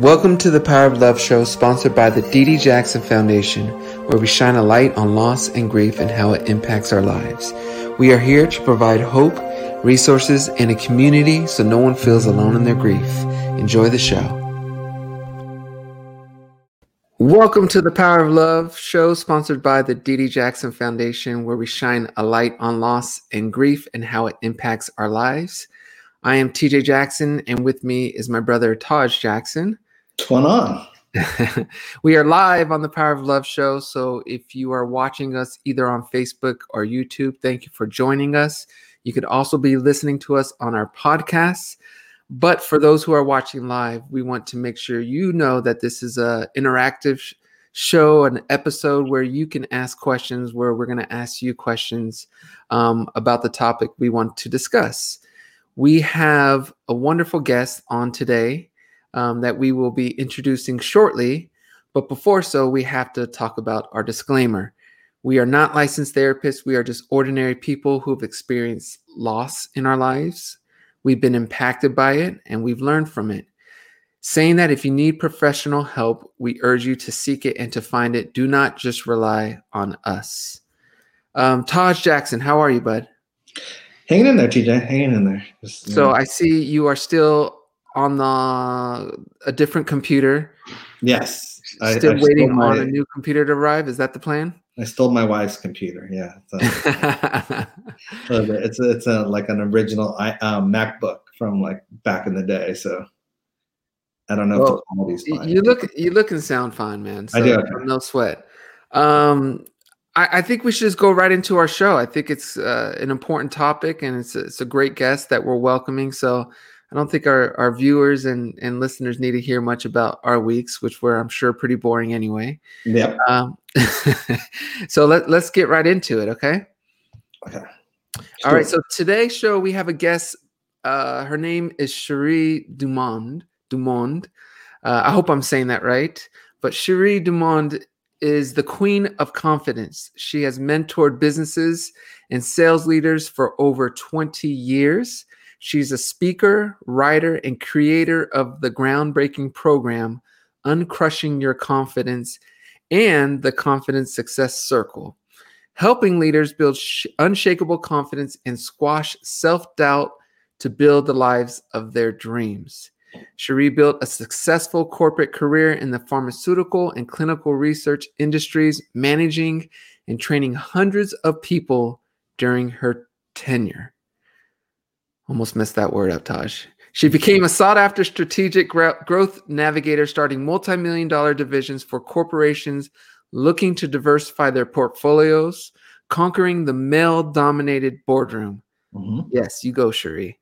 Welcome to the Power of Love show sponsored by the Dee Dee Jackson Foundation, where we shine a light on loss and grief and how it impacts our lives. We are here to provide hope, resources, and a community so no one feels alone in their grief. Enjoy the show. Welcome to the Power of Love show sponsored by the Dee Dee Jackson Foundation, where we shine a light on loss and grief and how it impacts our lives. I am TJ Jackson, and with me is my brother Taj Jackson. Going on? we are live on the Power of Love show. So if you are watching us either on Facebook or YouTube, thank you for joining us. You could also be listening to us on our podcasts. But for those who are watching live, we want to make sure you know that this is a interactive show, an episode where you can ask questions, where we're going to ask you questions um, about the topic we want to discuss. We have a wonderful guest on today um, that we will be introducing shortly. But before so, we have to talk about our disclaimer. We are not licensed therapists. We are just ordinary people who have experienced loss in our lives. We've been impacted by it and we've learned from it. Saying that if you need professional help, we urge you to seek it and to find it. Do not just rely on us. Um, Taj Jackson, how are you, bud? Hanging in there, TJ. Hanging in there. Just, so know. I see you are still on the a different computer. Yes. Still I, I waiting my, on a new computer to arrive. Is that the plan? I stole my wife's computer. Yeah. So, it's a, it's a, like an original um, MacBook from like back in the day. So I don't know well, if the quality's fine. You look you look and sound fine, man. So I do. Okay. No sweat. Um, I, I, think we should just go right into our show. I think it's uh, an important topic and it's a, it's a great guest that we're welcoming. So I don't think our, our viewers and, and listeners need to hear much about our weeks, which were, I'm sure, pretty boring anyway. Yeah. Um, so let, let's get right into it, okay? Okay. All right. So today's show, we have a guest. Uh, her name is Sheri DuMond. DuMond. Uh, I hope I'm saying that right. But Sheri DuMond is the queen of confidence. She has mentored businesses and sales leaders for over 20 years. She's a speaker, writer, and creator of the groundbreaking program, Uncrushing Your Confidence and the Confidence Success Circle, helping leaders build sh- unshakable confidence and squash self doubt to build the lives of their dreams. Sheri built a successful corporate career in the pharmaceutical and clinical research industries, managing and training hundreds of people during her tenure. Almost messed that word up, Taj. She became a sought after strategic growth navigator, starting multi million dollar divisions for corporations looking to diversify their portfolios, conquering the male dominated boardroom. Mm-hmm. Yes, you go, Sheri.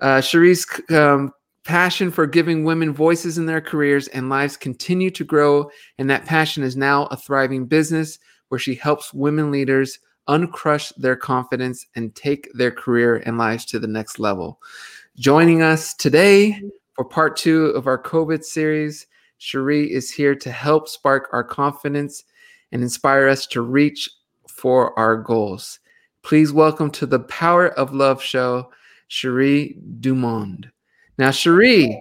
Uh, Sheri's um, passion for giving women voices in their careers and lives continue to grow, and that passion is now a thriving business where she helps women leaders uncrush their confidence and take their career and lives to the next level. Joining us today for part two of our COVID series, Sheri is here to help spark our confidence and inspire us to reach for our goals. Please welcome to the Power of Love show, Sheri DuMond. Now, Sheri,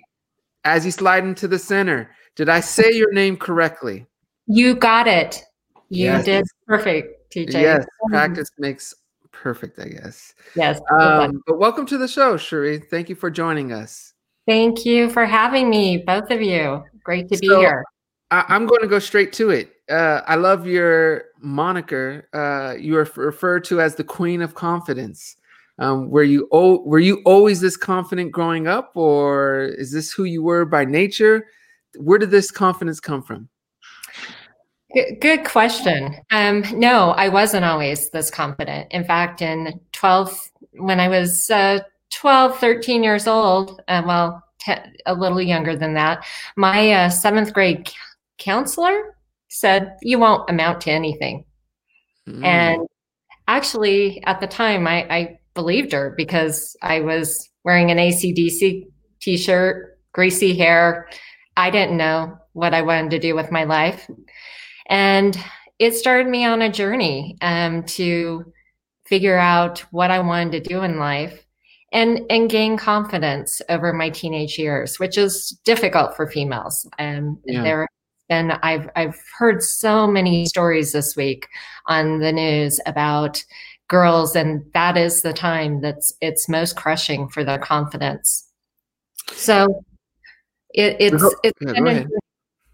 as you slide into the center, did I say your name correctly? You got it. You yes. did perfect. Yes, practice makes perfect, I guess. Yes. Um, but welcome to the show, Sheri. Thank you for joining us. Thank you for having me, both of you. Great to be here. I, am going to go straight to it. Uh, I love your moniker. Uh, you are referred to as the Queen of Confidence. Um, were you o- were you always this confident growing up, or is this who you were by nature? Where did this confidence come from? Good question. Um, no, I wasn't always this confident. In fact, in 12, when I was uh, 12, 13 years old, uh, well, a little younger than that, my uh, seventh grade c- counselor said, You won't amount to anything. Mm. And actually, at the time, I, I believed her because I was wearing an AC/DC t shirt, greasy hair. I didn't know what I wanted to do with my life. And it started me on a journey um, to figure out what I wanted to do in life. and and gain confidence over my teenage years, which is difficult for females. And yeah. there and I've I've heard so many stories this week on the news about girls, and that is the time that's it's most crushing for their confidence. So it, it's it's yeah, been a,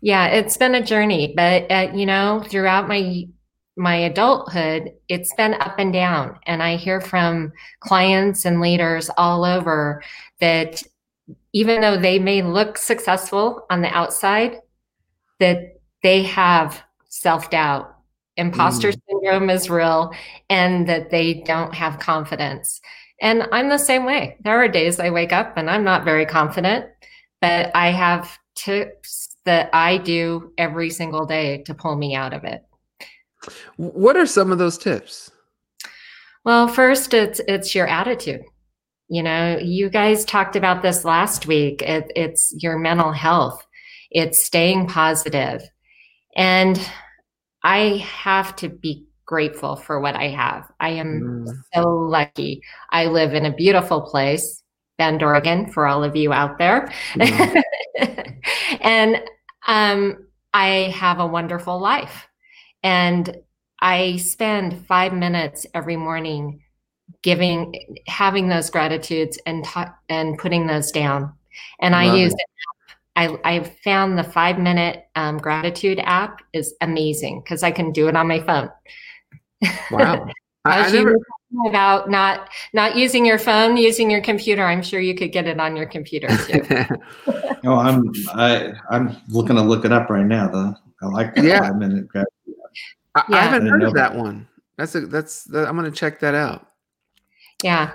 yeah, it's been a journey, but uh, you know, throughout my my adulthood, it's been up and down, and I hear from clients and leaders all over that even though they may look successful on the outside, that they have self doubt. Imposter mm. syndrome is real and that they don't have confidence. And I'm the same way. There are days I wake up and I'm not very confident, but I have tips that I do every single day to pull me out of it. What are some of those tips? Well, first it's it's your attitude. You know, you guys talked about this last week. It, it's your mental health it's staying positive. And I have to be grateful for what I have. I am mm. so lucky. I live in a beautiful place, Bend, Oregon, for all of you out there. Mm. and um, I have a wonderful life. And I spend five minutes every morning giving, having those gratitudes and, ta- and putting those down. And Love I use I, I found the five minute um, gratitude app is amazing because I can do it on my phone. Wow. I, I never... about not not using your phone, using your computer. I'm sure you could get it on your computer too. oh, I'm I I'm looking to look it up right now. Though I like that yeah. five minute gratitude. I, yeah. I haven't I heard of that, that one. That's a that's that, I'm going to check that out. Yeah,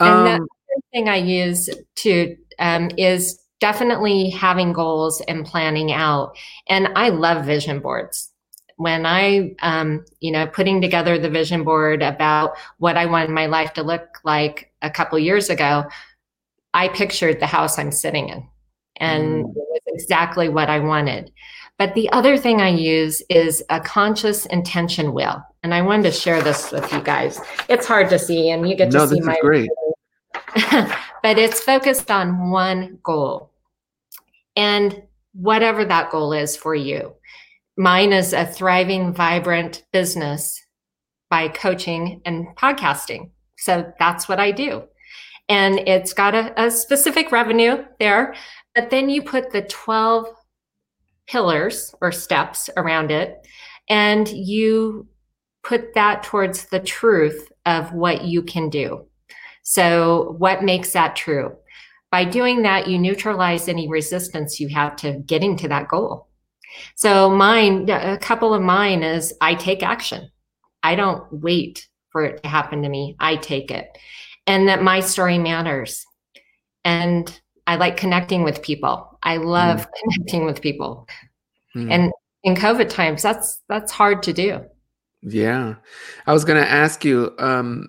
and the um, thing I use to um, is definitely having goals and planning out. And I love vision boards. When I, um, you know, putting together the vision board about what I wanted my life to look like a couple years ago, I pictured the house I'm sitting in, and mm. it was exactly what I wanted. But the other thing I use is a conscious intention wheel, and I wanted to share this with you guys. It's hard to see, and you get to no, see my. Great. but it's focused on one goal and whatever that goal is for you. Mine is a thriving, vibrant business by coaching and podcasting. So that's what I do. And it's got a, a specific revenue there, but then you put the 12 pillars or steps around it, and you put that towards the truth of what you can do. So, what makes that true? By doing that, you neutralize any resistance you have to getting to that goal. So, mine, a couple of mine is I take action. I don't wait for it to happen to me, I take it. And that my story matters. And I like connecting with people. I love mm. connecting with people. Mm. And in COVID times, that's that's hard to do. Yeah. I was going to ask you um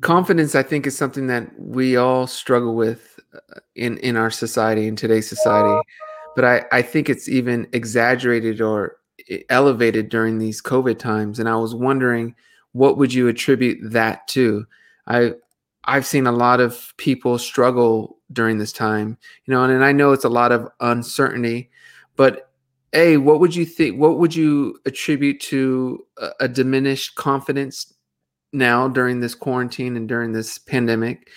confidence i think is something that we all struggle with uh, in in our society in today's society but i i think it's even exaggerated or elevated during these covid times. And i was wondering what would you attribute that to? I i've seen a lot of people struggle during this time you know and, and i know it's a lot of uncertainty but a what would you think what would you attribute to a, a diminished confidence now during this quarantine and during this pandemic,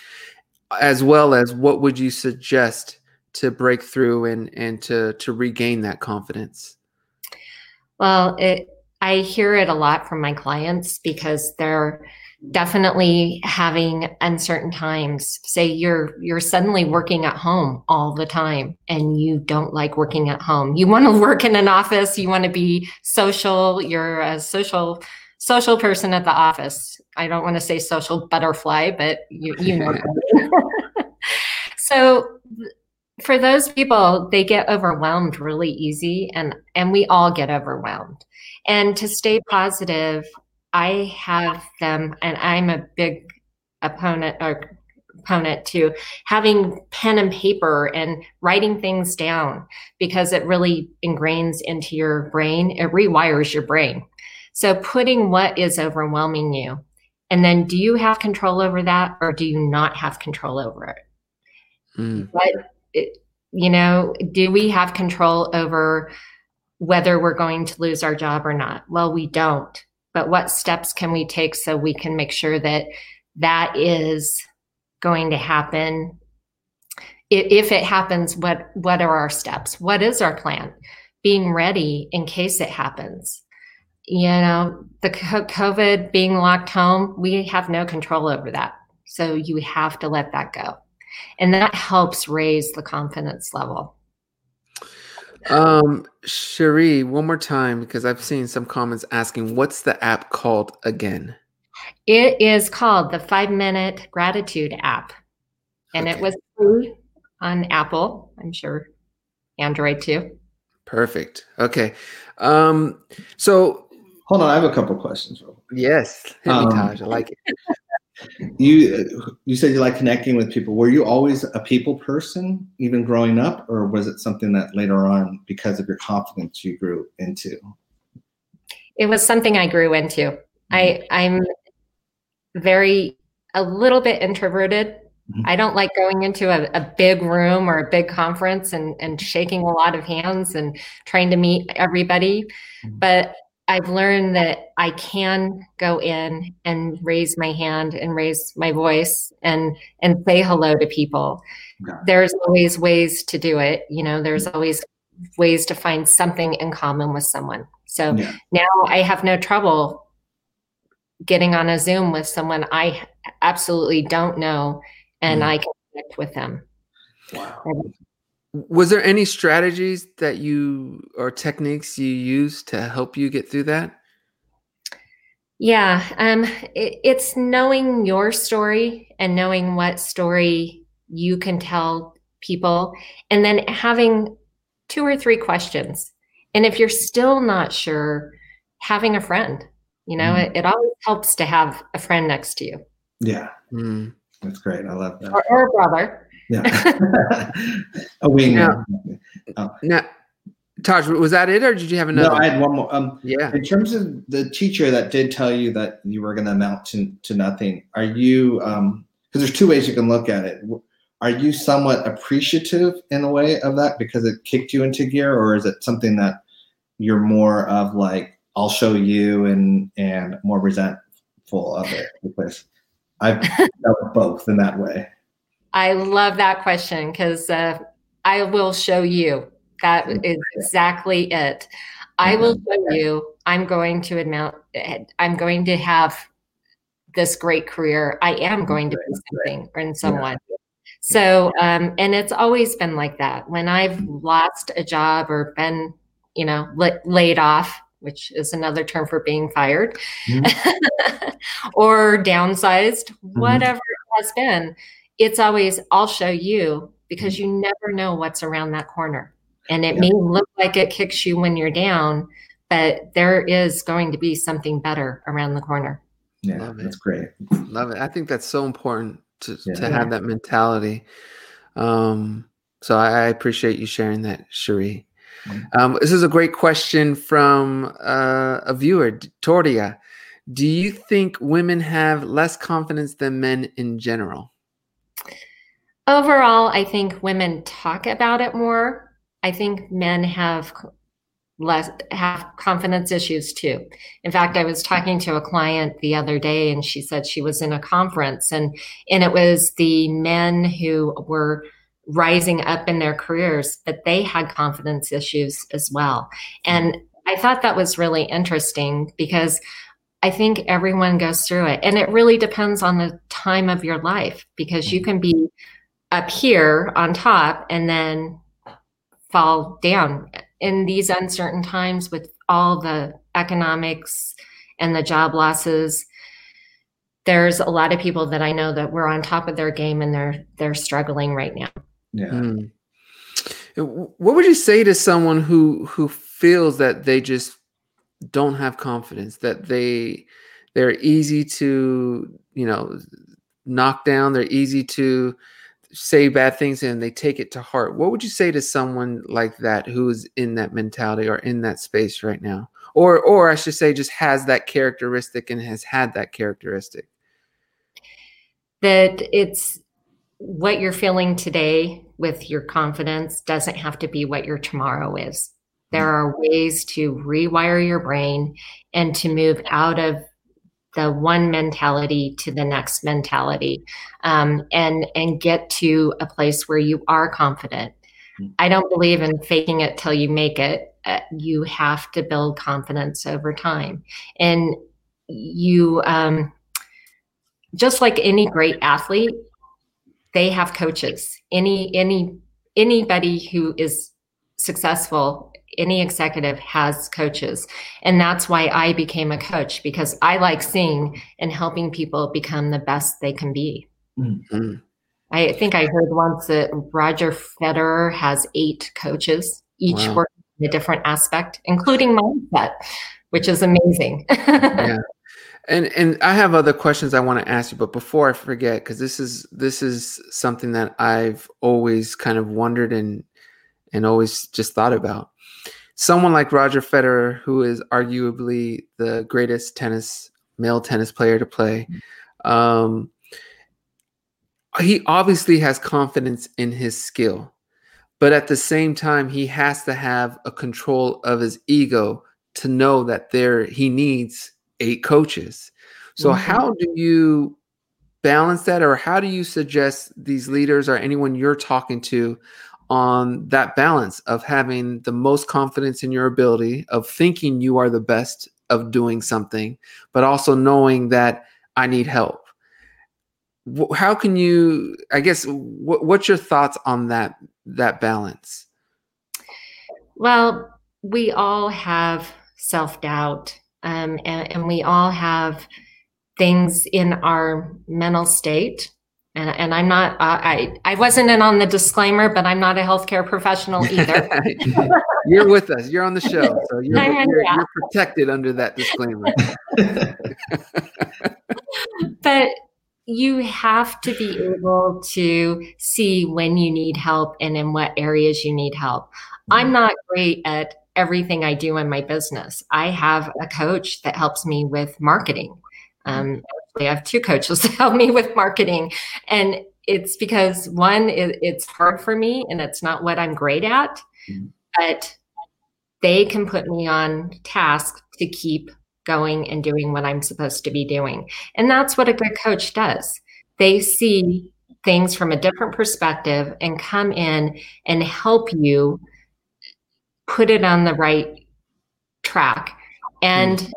as well as what would you suggest to break through and and to to regain that confidence? Well, it, I hear it a lot from my clients because they're definitely having uncertain times say you're you're suddenly working at home all the time and you don't like working at home you want to work in an office you want to be social you're a social social person at the office. I don't want to say social butterfly, but you, you know. so for those people, they get overwhelmed really easy and and we all get overwhelmed. And to stay positive, I have them and I'm a big opponent or opponent to having pen and paper and writing things down because it really ingrains into your brain. It rewires your brain. So putting what is overwhelming you And then do you have control over that or do you not have control over it? Mm. But, you know, do we have control over whether we're going to lose our job or not? Well, we don't. But what steps can we take so we can make sure that that is going to happen? If it happens, what what are our steps? What is our plan? Being ready in case it happens you know, the COVID being locked home, we have no control over that. So you have to let that go. And that helps raise the confidence level. Um, Sheri, one more time because I've seen some comments asking, what's the app called again? It is called the Five Minute Gratitude app, and okay. it was free on Apple. I'm sure Android too. Perfect. Okay. Um, so Hold on, I have a couple questions. Yes, hit me, um, Taj. I like it. You you said you like connecting with people. Were you always a people person, even growing up, or was it something that later on, because of your confidence, you grew into? It was something I grew into. Mm-hmm. I I'm very a little bit introverted. Mm-hmm. I don't like going into a, a, big room or a big conference and, and shaking a lot of hands and trying to meet everybody. Mm-hmm. But I've learned that I can go in and raise my hand and raise my voice and and say hello to people. There's always ways to do it. You know, there's always ways to find something in common with someone. So yeah. now I have no trouble getting on a Zoom with someone I absolutely don't know and mm. I can connect with them. Wow was there any strategies that you or techniques you use to help you get through that? Yeah um it, it's knowing your story and knowing what story you can tell people and then having two or three questions. And if you're still not sure having a friend you know mm. it, it, always helps to have a friend next to you. Yeah. Mm. that's great. I love that. Or, or a brother yeah. a wing. Now, oh. now, Taj, was that it, or did you have another? No, I had one more. Um, yeah. In terms of the teacher that did tell you that you were going to amount to to nothing, are you? Um, because there's two ways you can look at it. Are you somewhat appreciative in a way of that because it kicked you into gear, or is it something that you're more of like I'll show you and and more resentful of it because I've both in that way. I love that question because uh, I will show you. That is exactly it. I will show you. I'm going to amount. I'm going to have this great career. I am going to be something in someone. So, um, and it's always been like that. When I've lost a job or been, you know, laid off, which is another term for being fired, mm-hmm. or downsized, mm-hmm. whatever it has been, it's always I'll show you because you never know what's around that corner. And it yeah. may look like it kicks you when you're down, but there is going to be something better around the corner. Yeah, Love that's it. great. Love it. I think that's so important to, yeah. to have that mentality. Um, so I, I appreciate you sharing that, Sheri. Mm-hmm. Um, this is a great question from uh, a viewer, Tordia. Do you think women have less confidence than men in general? Overall, I think women talk about it more. I think men have less have confidence issues too. In fact, I was talking to a client the other day and she said she was in a conference and and it was the men who were rising up in their careers but they had confidence issues as well. And I thought that was really interesting because I think everyone goes through it and it really depends on the time of your life because you mm-hmm. can be up here on top and then fall down. In these uncertain times with all the economics and the job losses there's a lot of people that i know that were on top of their game and they're they're struggling right now. Yeah. Mm. what would you say to someone who who feels that they just don't have confidence that they they're easy to you know knock down they're easy to say bad things and they take it to heart. What would you say to someone like that who is in that mentality or in that space right now? Or or I should say just has that characteristic and has had that characteristic. that it's what you're feeling today with your confidence doesn't have to be what your tomorrow is. There mm. are ways to rewire your brain and to move out of the one mentality to the next mentality um, and and get to a place where you are confident. I don't believe in faking it till you make it. Uh, you have to build confidence over time. And you um, just like any great athlete they have coaches. Any any anybody who is successful any executive has coaches and that's why i became a coach because i like seeing and helping people become the best they can be mm-hmm. i think i heard once that roger federer has eight coaches each wow. working in a different aspect including mindset which is amazing yeah and and I have other questions I want to ask you, but before I forget, because this is this is something that I've always kind of wondered and and always just thought about. Someone like Roger Federer, who is arguably the greatest tennis male tennis player to play, um, he obviously has confidence in his skill, but at the same time, he has to have a control of his ego to know that there he needs eight coaches. So, mm-hmm. how do you balance that, or how do you suggest these leaders or anyone you're talking to on that balance of having the most confidence in your ability, of thinking you are the best of doing something, but also knowing that I need help? How can you? I guess what's your thoughts on that that balance? Well, we all have self doubt um, and, and, we all have things in our mental state. And, and I'm not, uh, I, I wasn't in on the disclaimer, but I'm not a healthcare professional either. you're with us. You're on the show. So you're, you're, you're protected under that disclaimer. but you have to be able to see when you need help and in what areas you need help. I'm mm-hmm. not great at everything I do in my business. I have a coach that helps me with marketing. Um, actually, I have two coaches to help me with marketing. And it's because one, it, it's hard for me and it's not what I'm great at, mm-hmm. but they can put me on task to keep going and doing what I'm supposed to be doing. And that's what a good coach does. They see things from a different perspective and come in and help you put it on the right track and mm.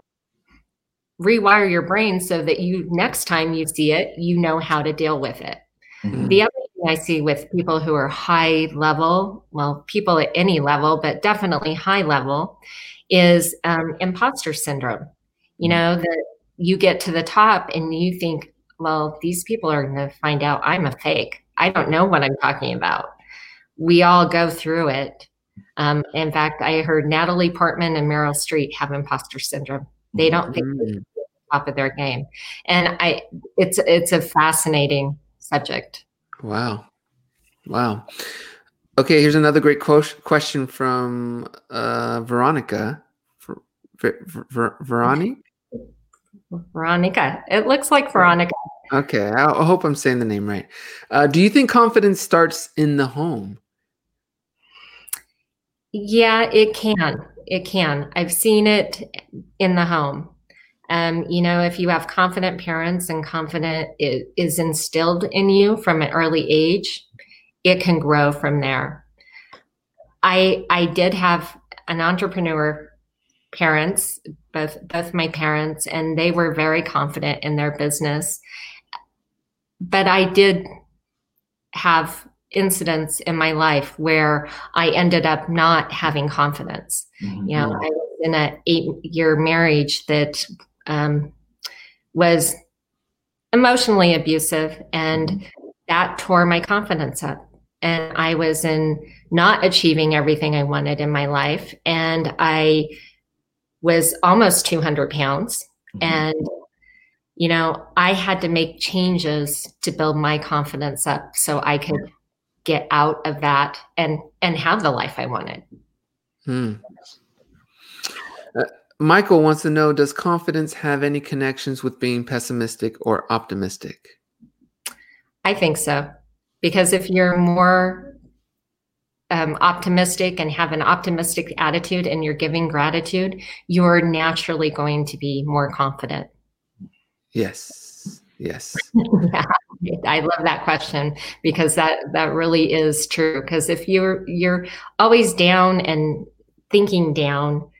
Rewire your brain so that you next time you see it you know how to deal with it mm-hmm. the other thing i see with people who are high level well people at any level but definitely high level is um, imposter syndrome you mm. know that you get to the top and you think well these people are going to find out i'm a fake i don't know what i'm talking about we all go through it um, in fact, I heard Natalie Portman and Meryl Streep have imposter syndrome. They don't think they're mm. Top of their game, and I it's it's a fascinating subject. Wow, wow. Okay, here's another great quote, question from uh, Veronica. Ver, ver, ver, Veronica. Veronica. It looks like Veronica. Okay, I hope I'm saying the name right. Uh, do you think confidence starts in the home? Yeah, it can. It can. I've seen it in the home. Um, you know, if you have confident parents and confident is instilled in you from an early age, it can grow from there. I I did have an entrepreneur parents, both both my parents, and they were very confident in their business. But I did have incidents in my life where I ended up not having confidence. Mm-hmm. You know, I was in an eight year marriage that um, was emotionally abusive, and that tore my confidence up. And I was in not achieving everything I wanted in my life. And I was almost 200 pounds. Mm-hmm. And you know, I had to make changes to build my confidence up so I could get out of that and and have the life I wanted. Hmm. Michael wants to know: Does confidence have any connections with being pessimistic or optimistic? I think so. Because if you're more um, optimistic and have an optimistic attitude and you're giving gratitude, you're naturally going to be more confident. Yes. Yes. yeah, I love that question because that that really is true. Because if you're you're always down and thinking down,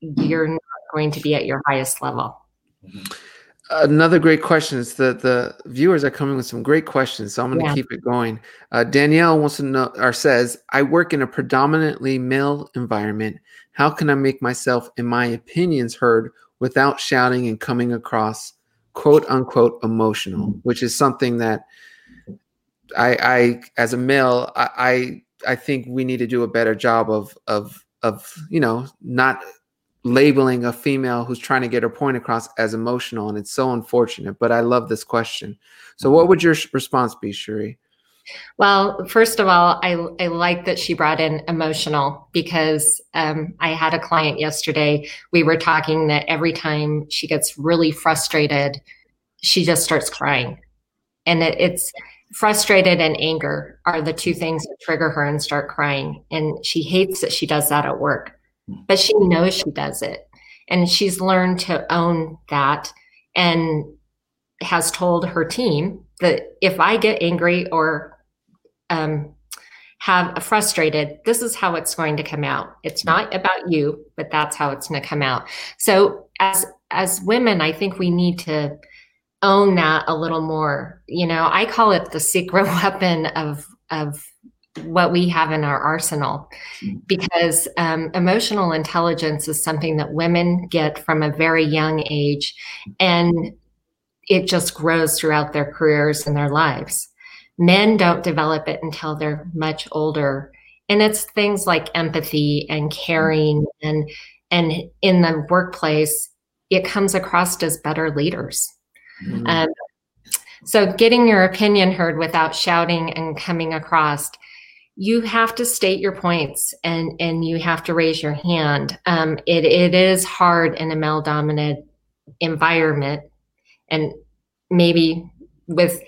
you're not going to be at your highest level. Another great question is that the viewers are coming with some great questions, so I'm going to yeah. keep it going. Uh, Danielle wants to know or says, "I work in a predominantly male environment. How can I make myself and my opinions heard without shouting and coming across quote unquote emotional?" Which is something that I, I as a male, I, I I think we need to do a better job of of of you know not labeling a female who's trying to get her point across as emotional and it's so unfortunate but i love this question. So what would your response be Sheri? well first of all i, I like that she brought in emotional because um, i had a client yesterday. We were talking that every time she gets really frustrated she just starts crying. And it, it's frustrated and anger are the two things that trigger her and start crying. And she hates that she does that at work but she knows she does it. And she's learned to own that and has told her team that if I get angry or um, have a frustrated, this is how it's going to come out. It's not about you, but that's how it's going to come out. So as as women, I think we need to own that a little more. You know, I call it the secret weapon of of what we have in our arsenal mm-hmm. because um, emotional intelligence is something that women get from a very young age and it just grows throughout their careers and their lives men don't develop it until they're much older and it's things like empathy and caring and and in the workplace it comes across as better leaders mm-hmm. um, so getting your opinion heard without shouting and coming across you have to state your points and and you have to raise your hand. Um, it it is hard in a male dominant environment, and maybe with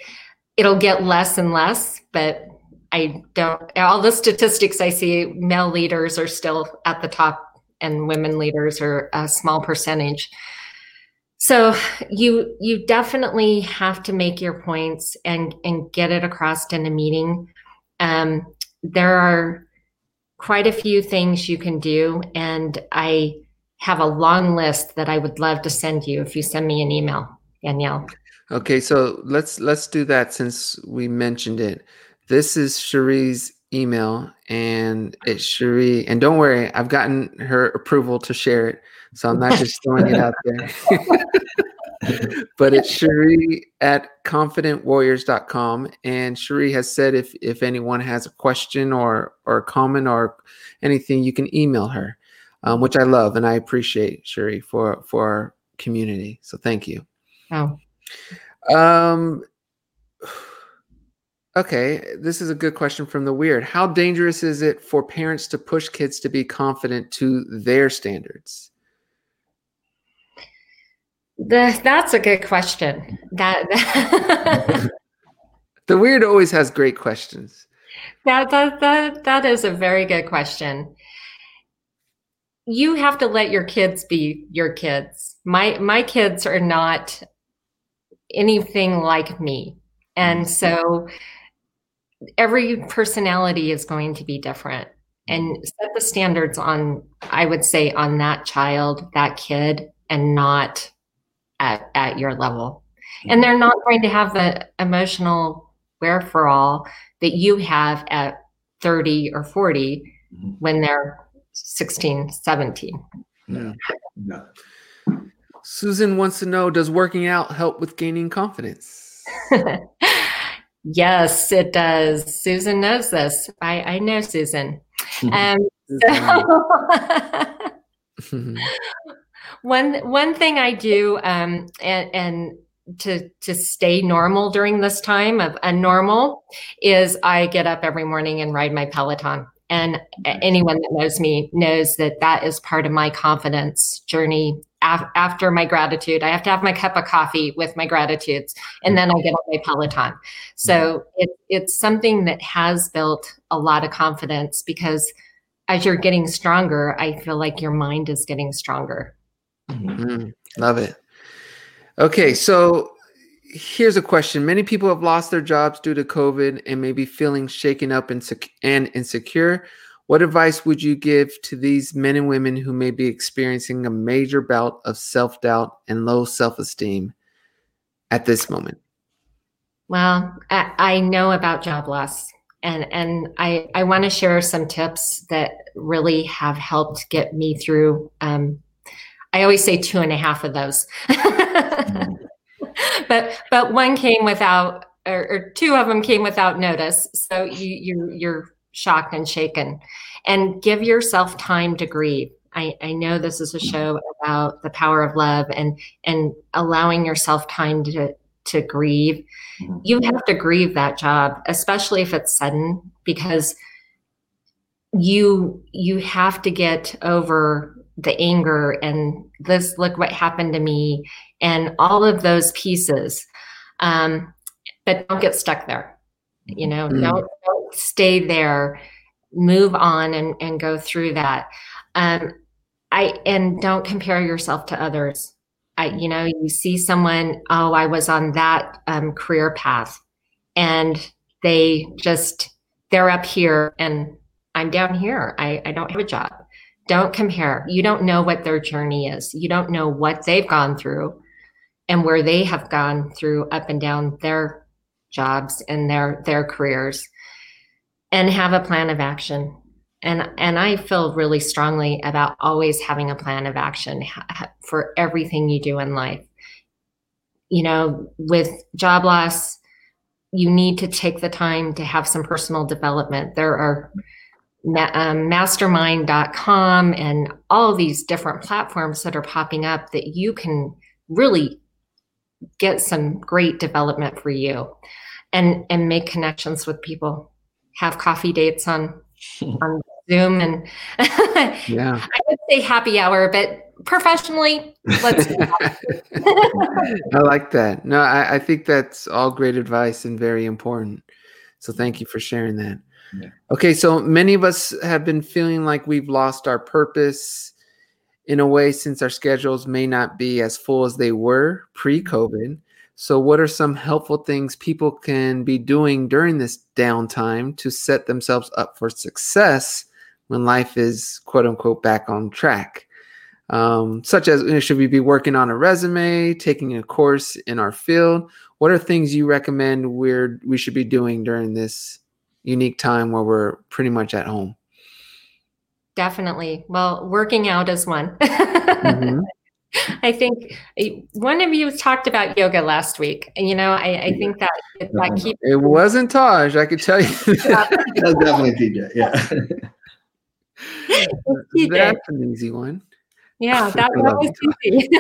it'll get less and less, but I don't. All the statistics I see, male leaders are still at the top, and women leaders are a small percentage. So you you definitely have to make your points and and get it across in a meeting. Um, there are quite a few things you can do. And I have a long list that I would love to send you if you send me an email, Danielle. Okay, so let's let's do that since we mentioned it. This is Sheri's email, and it's Sheri. And don't worry, I've gotten her approval to share it, so I'm not just throwing it out there. but it's Sheri at confidentwarriors.com. And Sheri has said if if anyone has a question or or a comment or anything, you can email her, um, which I love and I appreciate Sheri for for our community. So thank you. Oh. Um okay, this is a good question from the weird. How dangerous is it for parents to push kids to be confident to their standards? The, that's a good question. That, that the weird always has great questions. That, that that that is a very good question. You have to let your kids be your kids. My my kids are not anything like me. And mm-hmm. so every personality is going to be different and set the standards on I would say on that child, that kid and not at, at your level. And mm-hmm. they're not going to have the emotional wherefore all that you have at 30 or 40 mm-hmm. when they're 16, 17. Yeah. yeah. Susan wants to know Does working out help with gaining confidence? yes, it does. Susan knows this. I, I know Susan. Um, so one one thing I do, um, and, and to to stay normal during this time of unnormal, is I get up every morning and ride my Peloton. And anyone that knows me knows that that is part of my confidence journey af- after my gratitude. I have to have my cup of coffee with my gratitudes, and then I get on my Peloton. So it, it's something that has built a lot of confidence because as you're getting stronger, I feel like your mind is getting stronger. Mm-hmm. Love it. Okay, so here's a question. Many people have lost their jobs due to COVID and may be feeling shaken up and, sec- and insecure. What advice would you give to these men and women who may be experiencing a major bout of self doubt and low self esteem at this moment? Well, I, I know about job loss, and and I I want to share some tips that really have helped get me through. Um, I always say two and a half of those, but but one came without, or, or, two of them came without notice. So you you you're shocked and shaken and give yourself time to grieve I, I know this is a show about the power of love and and allowing yourself time to to grieve mm-hmm. you have to grieve that job especially if it's sudden because you you have to get over the anger and this look what happened to me and all of those pieces um, but don't get stuck there you know mm. don't, don't stay there move on and, and go through that. Um, I and don't compare yourself to others. I, you know, you see someone, oh, I was on that um, career path, and they just they're up here and I'm down here. I, I don't have a job. Don't compare. You don't know what their journey is. You don't know what they've gone through and where they have gone through up and down their jobs and their their careers and have a plan of action. And and I feel really strongly about always having a plan of action for everything you do in life. You know, with job loss, you need to take the time to have some personal development. There are Um, mastermind.com and all these different platforms that are popping up that you can really get some great development for you and and make connections with people have coffee dates on on Zoom and yeah. I would say happy hour, but professionally, let's I like that. No, I, I, think that's all great advice and very important. So thank you for sharing that. Yeah. Okay, so many of us have been feeling like we've lost our purpose in a way since our schedules may not be as full as they were pre-COVID. So, what are some helpful things people can be doing during this downtime to set themselves up for success when life is quote unquote back on track? Um, such as you know, should we be working on a resume, taking a course in our field? What are things you recommend we're we should be doing during this unique time where we're pretty much at home? Definitely. Well, working out is one. mm-hmm. I think eh, one of you talked about yoga last week, and you know, I, I think that that keeps. It wasn't Taj, I could tell you. That's definitely TJ. Yeah, that's an easy one. Yeah, that, that was easy.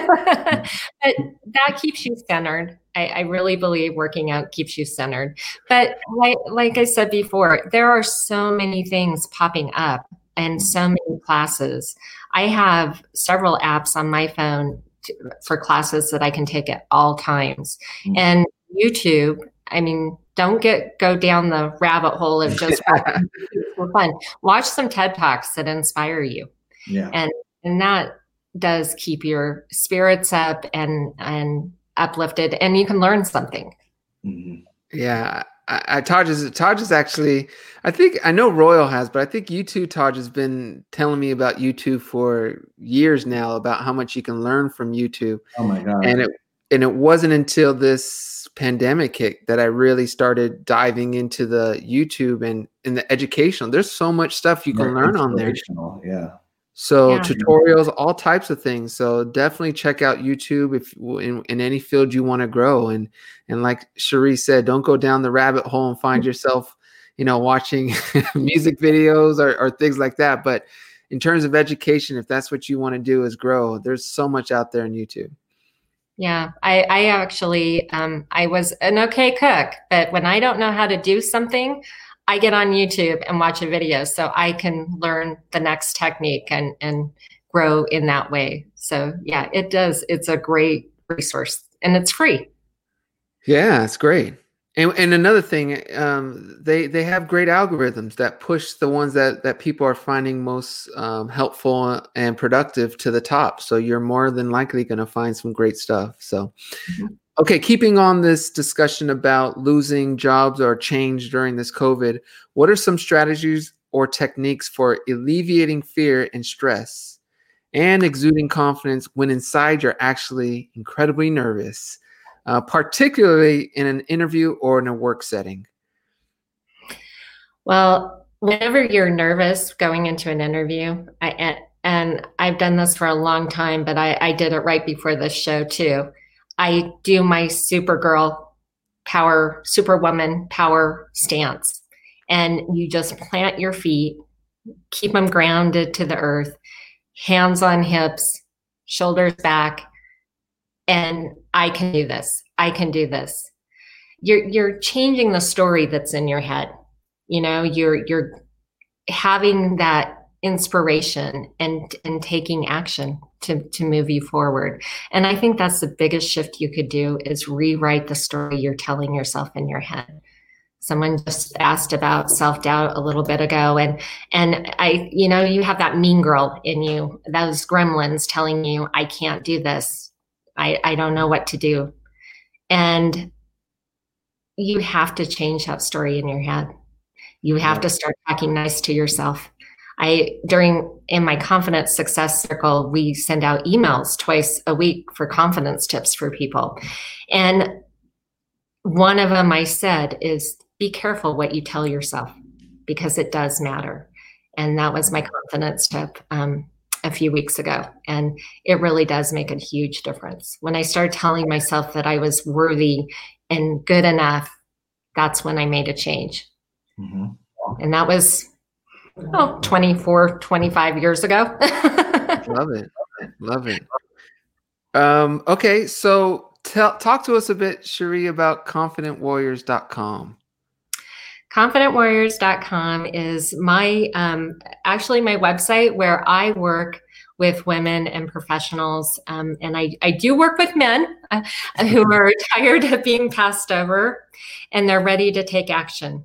but that keeps you centered. I, I, really believe working out keeps you centered. But like like I said before, there are so many things popping up and so many classes. I have several apps on my phone to, for classes that I can take at all times. Mm-hmm. And YouTube, I mean, don't get go down the rabbit hole of just for fun. Watch some TED Talks that inspire you. Yeah. And and that does keep your spirits up and and uplifted and you can learn something. Mm-hmm. Yeah, I, I Taj is Taj is actually I think I know Royal has, but I think you too, Taj has been telling me about YouTube for years now about how much you can learn from YouTube. Oh my god! And it and it wasn't until this pandemic hit that I really started diving into the YouTube and in the educational. There's so much stuff you can learn on there. Yeah. So yeah. tutorials, all types of things. So definitely check out YouTube if in, in any field you want to grow. And and like Sheri said, don't go down the rabbit hole and find yourself, you know, watching music videos or, or things like that. But in terms of education, if that's what you want to do is grow, there's so much out there on YouTube. Yeah, I, I actually um, I was an okay cook, but when I don't know how to do something, I get on YouTube and watch a video so I can learn the next technique and and grow in that way. So yeah, it does. It's a great resource and it's free. Yeah, it's great. And, and another thing, um, they they have great algorithms that push the ones that that people are finding most um, helpful and productive to the top. So you're more than likely going to find some great stuff. So, mm-hmm. Okay, keeping on this discussion about losing jobs or change during this COVID, what are some strategies or techniques for alleviating fear and stress and exuding confidence when inside you're actually incredibly nervous? uh, particularly in an interview or in a work setting? Well, whenever you're nervous going into an interview, I, and I've done this for a long time, but I, I did it right before this show too. I do my Supergirl power, Superwoman power stance. And you just plant your feet, keep them grounded to the earth, hands on hips, shoulders back, and I can do this. I can do this. You're you're changing the story that's in your head. You know, you're you're having that inspiration and and taking action to to move you forward. And I think that's the biggest shift you could do is rewrite the story you're telling yourself in your head. Someone just asked about self-doubt a little bit ago and and I you know you have that mean girl in you, those gremlins telling you I can't do this I, I don't know what to do. And you have to change that story in your head. You have to start talking nice to yourself. I during in my confidence success circle, we send out emails twice a week for confidence tips for people. And one of them I said is be careful what you tell yourself because it does matter. And that was my confidence tip. Um, a few weeks ago. And it really does make a huge difference. When I started telling myself that I was worthy and good enough, that's when I made a change. Mm-hmm. And that was, oh, 24, 25 years ago. Love it. Love it. Um, okay. So tell, talk to us a bit, Sheri, about confidentwarriors.com confidentwarriors.com is my um, actually my website where i work with women and professionals um, and I, I do work with men uh, who are tired of being passed over and they're ready to take action.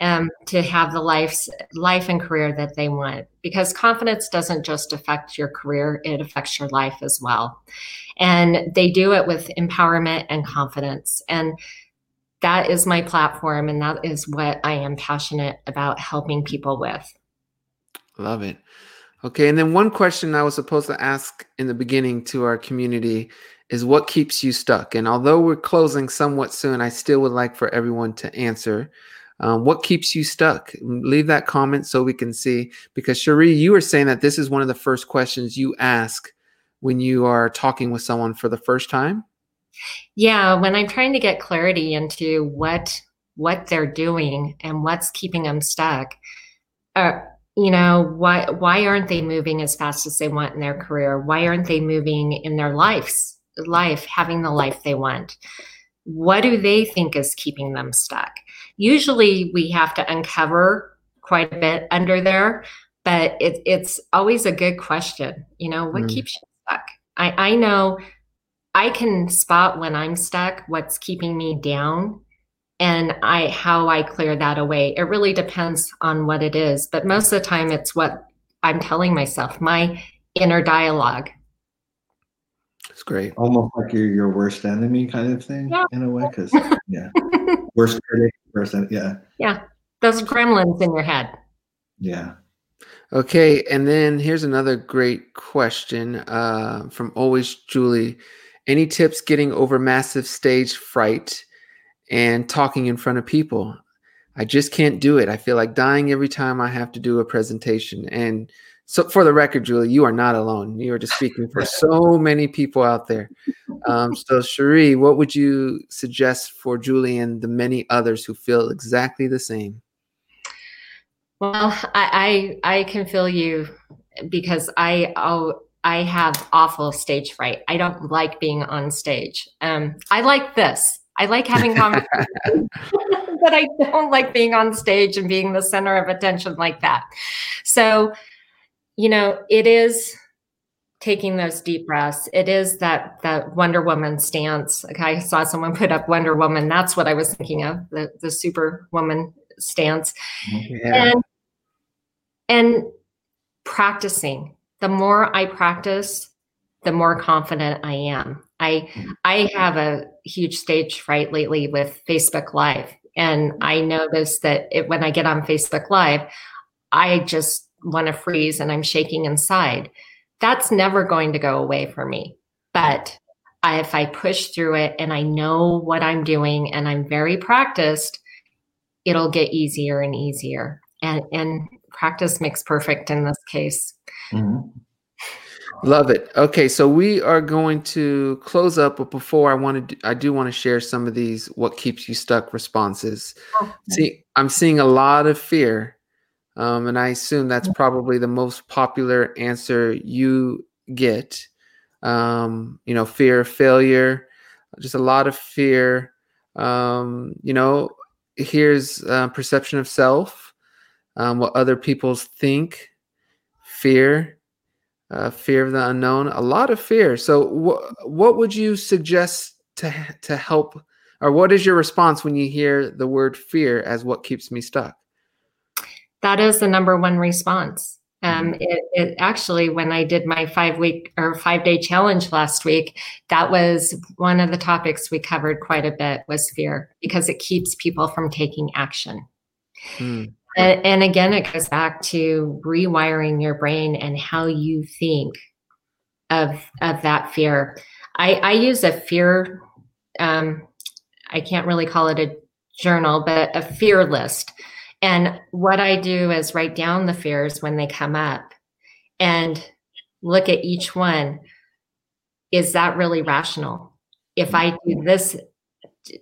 Um, to have the life life and career that they want because confidence doesn't just affect your career it affects your life as well and they do it with empowerment and confidence and that is my platform and that is what I am passionate about helping people with. Love it. Okay, and then one question I was supposed to ask in the beginning to our community is what keeps you stuck? And although we're closing somewhat soon, I still would like for everyone to answer. Um, what keeps you stuck? Leave that comment so we can see. Because Sheri, you were saying that this is one of the first questions you ask when you are talking with someone for the first time. Yeah, when I'm trying to get clarity into what what they're doing and what's keeping them stuck, uh, you know, why why aren't they moving as fast as they want in their career? Why aren't they moving in their lives life, having the life they want? What do they think is keeping them stuck? Usually, we have to uncover quite a bit under there, but it, it's always a good question. You know, what mm. keeps you stuck? I, I know I can spot when I'm stuck, what's keeping me down, and I how I clear that away. It really depends on what it is, but most of the time it's what I'm telling myself, my inner dialogue. It's great. Almost like you're your worst enemy kind of thing yeah. in a way cuz yeah. worst critic, person, yeah. Yeah. Those gremlins in your head. Yeah. Okay, and then here's another great question uh, from always Julie. Any tips getting over massive stage fright and talking in front of people? I just can't do it. I feel like dying every time I have to do a presentation. And so, for the record, Julie, you are not alone. You are just speaking for so many people out there. Um, so, Sheri, what would you suggest for Julie and the many others who feel exactly the same? Well, I I, I can feel you because I oh, I have awful stage fright. I don't like being on stage. Um, I like this. I like having conversations, but I don't like being on stage and being the center of attention like that. So, you know, it is taking those deep breaths. It is that that Wonder Woman stance. Like I saw someone put up Wonder Woman. That's what I was thinking of the the Superwoman stance, yeah. and and practicing. The more I practice, the more confident I am. I I have a huge stage fright lately with Facebook Live, and I notice that it, when I get on Facebook Live, I just want to freeze and I'm shaking inside. That's never going to go away for me. But I, if I push through it and I know what I'm doing and I'm very practiced, it'll get easier and easier. And and practice makes perfect in this case. Mm-hmm. Love it. Okay, so we are going to close up, but before I want to, I do want to share some of these "what keeps you stuck" responses. Okay. See, I'm seeing a lot of fear, um, and I assume that's probably the most popular answer you get. Um, you know, fear of failure, just a lot of fear. Um, you know, here's uh, perception of self, um, what other people think, fear uh, fear of the unknown, a lot of fear. So, wh- what would you suggest to to help, or what is your response when you hear the word fear as what keeps me stuck? That is the number one response. Um, mm-hmm. it, it, actually, when I did my five week or five day challenge last week, that was one of the topics we covered quite a bit was fear because it keeps people from taking action. Mm. And, and again, it goes back to rewiring your brain and how you think of of that fear. I, I use a fear. Um, I can't really call it a journal, but a fear list. And what I do is write down the fears when they come up and look at each one. Is that really rational? If I do this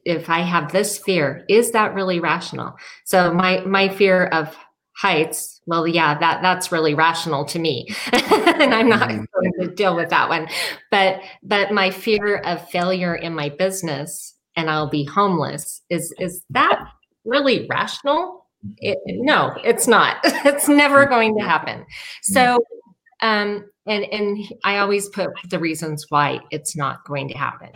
if I have this fear, is that really rational? So my my fear of heights, well, yeah, that that's really rational to me, and I'm not mm-hmm. going to deal with that one. But but my fear of failure in my business and I'll be homeless is is that really rational? It, no, it's not. it's never going to happen. So um, and and I always put the reasons why it's not going to happen.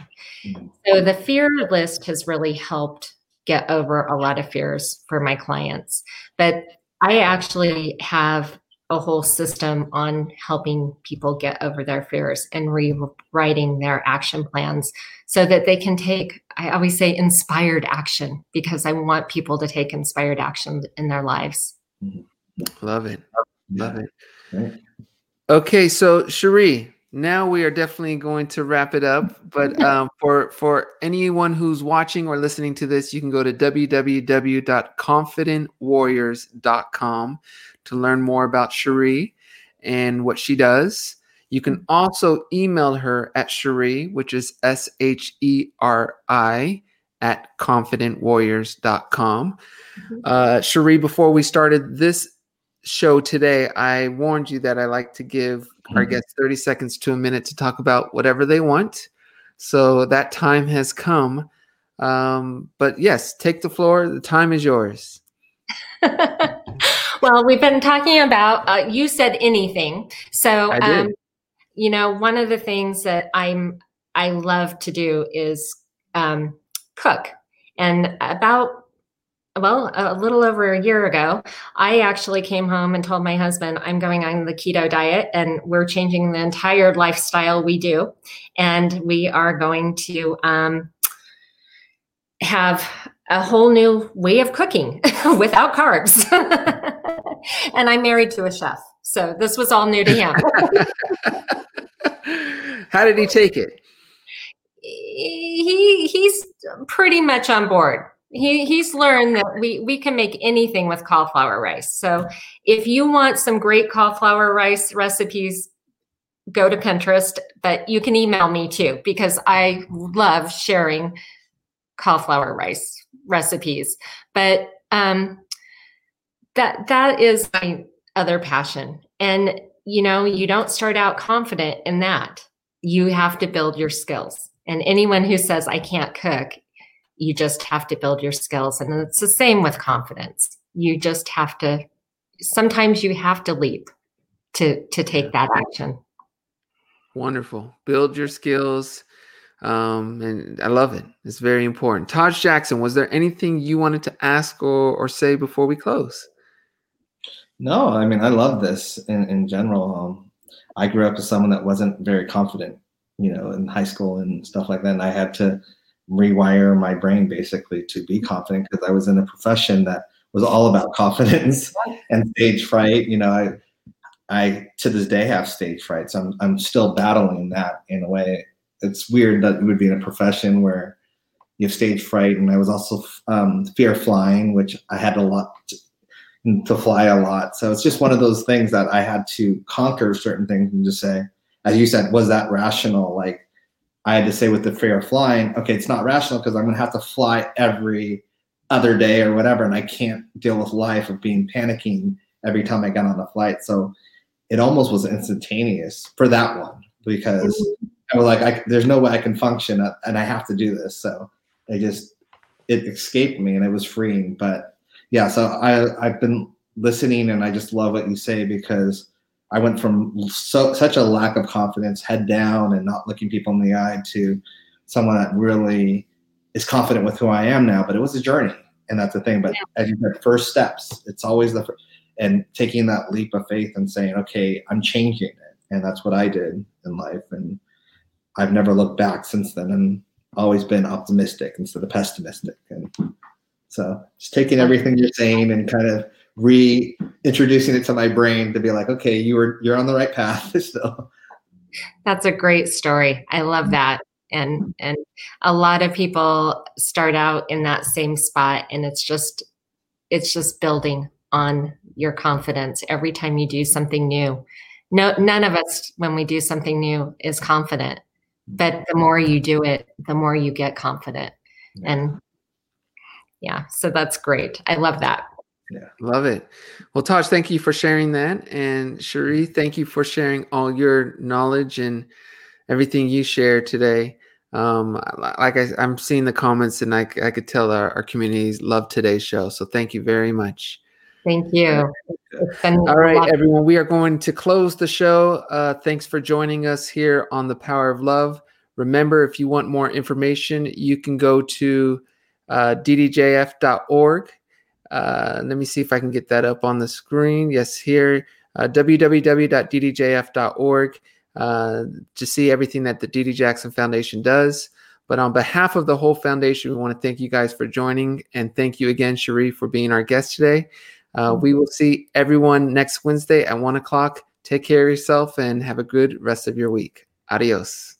Mm-hmm. So the fear list has really helped get over a lot of fears for my clients. But I actually have a whole system on helping people get over their fears and rewriting their action plans so that they can take I always say inspired action because I want people to take inspired action in their lives. Mm-hmm. Love it. Love it. Okay, so Sheri, now we are definitely going to wrap it up. But um, for for anyone who's watching or listening to this, you can go to www.confidentwarriors.com to learn more about Sheri and what she does. You can also email her at Sheri, which is S H E R I at confidentwarriors.com. Mm-hmm. Uh, Sheri, before we started this show today, I warned you that I like to give mm-hmm. our guests 30 seconds to a minute to talk about whatever they want. So that time has come. Um, but yes, take the floor. The time is yours. well, we've been talking about, uh, you said anything. So, um, you know, one of the things that I'm, I love to do is um, cook. And about well, a little over a year ago, I actually came home and told my husband, I'm going on the keto diet and we're changing the entire lifestyle we do. And we are going to um, have a whole new way of cooking without carbs. and I'm married to a chef. So this was all new to him. How did he take it? He he's pretty much on board he he's learned that we we can make anything with cauliflower rice. So if you want some great cauliflower rice recipes, go to Pinterest, but you can email me too because I love sharing cauliflower rice recipes. But um, that that is my other passion, and you know you don't start out confident in that. You have to build your skills. And anyone who says I can't cook you just have to build your skills. And it's the same with confidence. You just have to, sometimes you have to leap to, to take that action. Wonderful. Build your skills. Um, and I love it. It's very important. Taj Jackson, was there anything you wanted to ask or, or say before we close? No, I mean, I love this in, in general. Um, I grew up as someone that wasn't very confident, you know, in high school and stuff like that. And I had to rewire my brain basically to be confident because I was in a profession that was all about confidence and stage fright. You know, I I to this day have stage fright, so I'm I'm still battling that in a way. It's weird that it would be in a profession where you have stage fright, and I was also um, fear flying, which I had a lot to, fly a lot. So it's just one of those things that I had to conquer certain things and just say, as you said, was that rational? Like I had to say with the fear of flying, okay, it's not rational because I'm going to have to fly every other day or whatever, and I can't deal with life of being panicking every time I get on the flight. So it almost was instantaneous for that one because I was like, I, there's no way I can function uh, and I have to do this. So I just, it escaped me and it was freeing. But yeah, so I, I've been listening and I just love what you say because I went from so, such a lack of confidence, head down and not looking people in the eye to someone that really is confident with who I am now. But it was a journey and that's the thing. But as you said, first steps. It's always the and taking that leap of faith and saying, okay, I'm changing it, and that's what I did in life, and I've never looked back since then, and always been optimistic instead of pessimistic, and so just taking everything you're saying and kind of reintroducing it to my brain to be like, okay, you were you're on the right path still. That's a great story. I love mm-hmm. that. And and a lot of people start out in that same spot and it's just it's just building on your confidence every time you do something new. No none of us when we do something new is confident. But the more you do it the more you get confident. And yeah so that's great. I love that. Yeah. Love it. Well, Taj, thank you for sharing that. And Sheri, thank you for sharing all your knowledge and everything you shared today. Um like I, i'm seeing the comments and i, I could tell our, our communities love today's show. So thank you very much. Thank you. All right everyone we are going to close the show. Uh, thanks for joining us here on the power of love. Remember if you want more information you can go to uh, ddjf.org uh, let me see if i can get that up on the screen yes here uh, www.ddjf.org uh, to see everything that the Dee Dee Jackson Foundation does. But on behalf of the whole foundation, we want to thank you guys for joining and thank you again, Sheri, for being our guest today. Uh, we will see everyone next Wednesday at one o'clock. Take care of yourself and have a good rest of your week. Adios.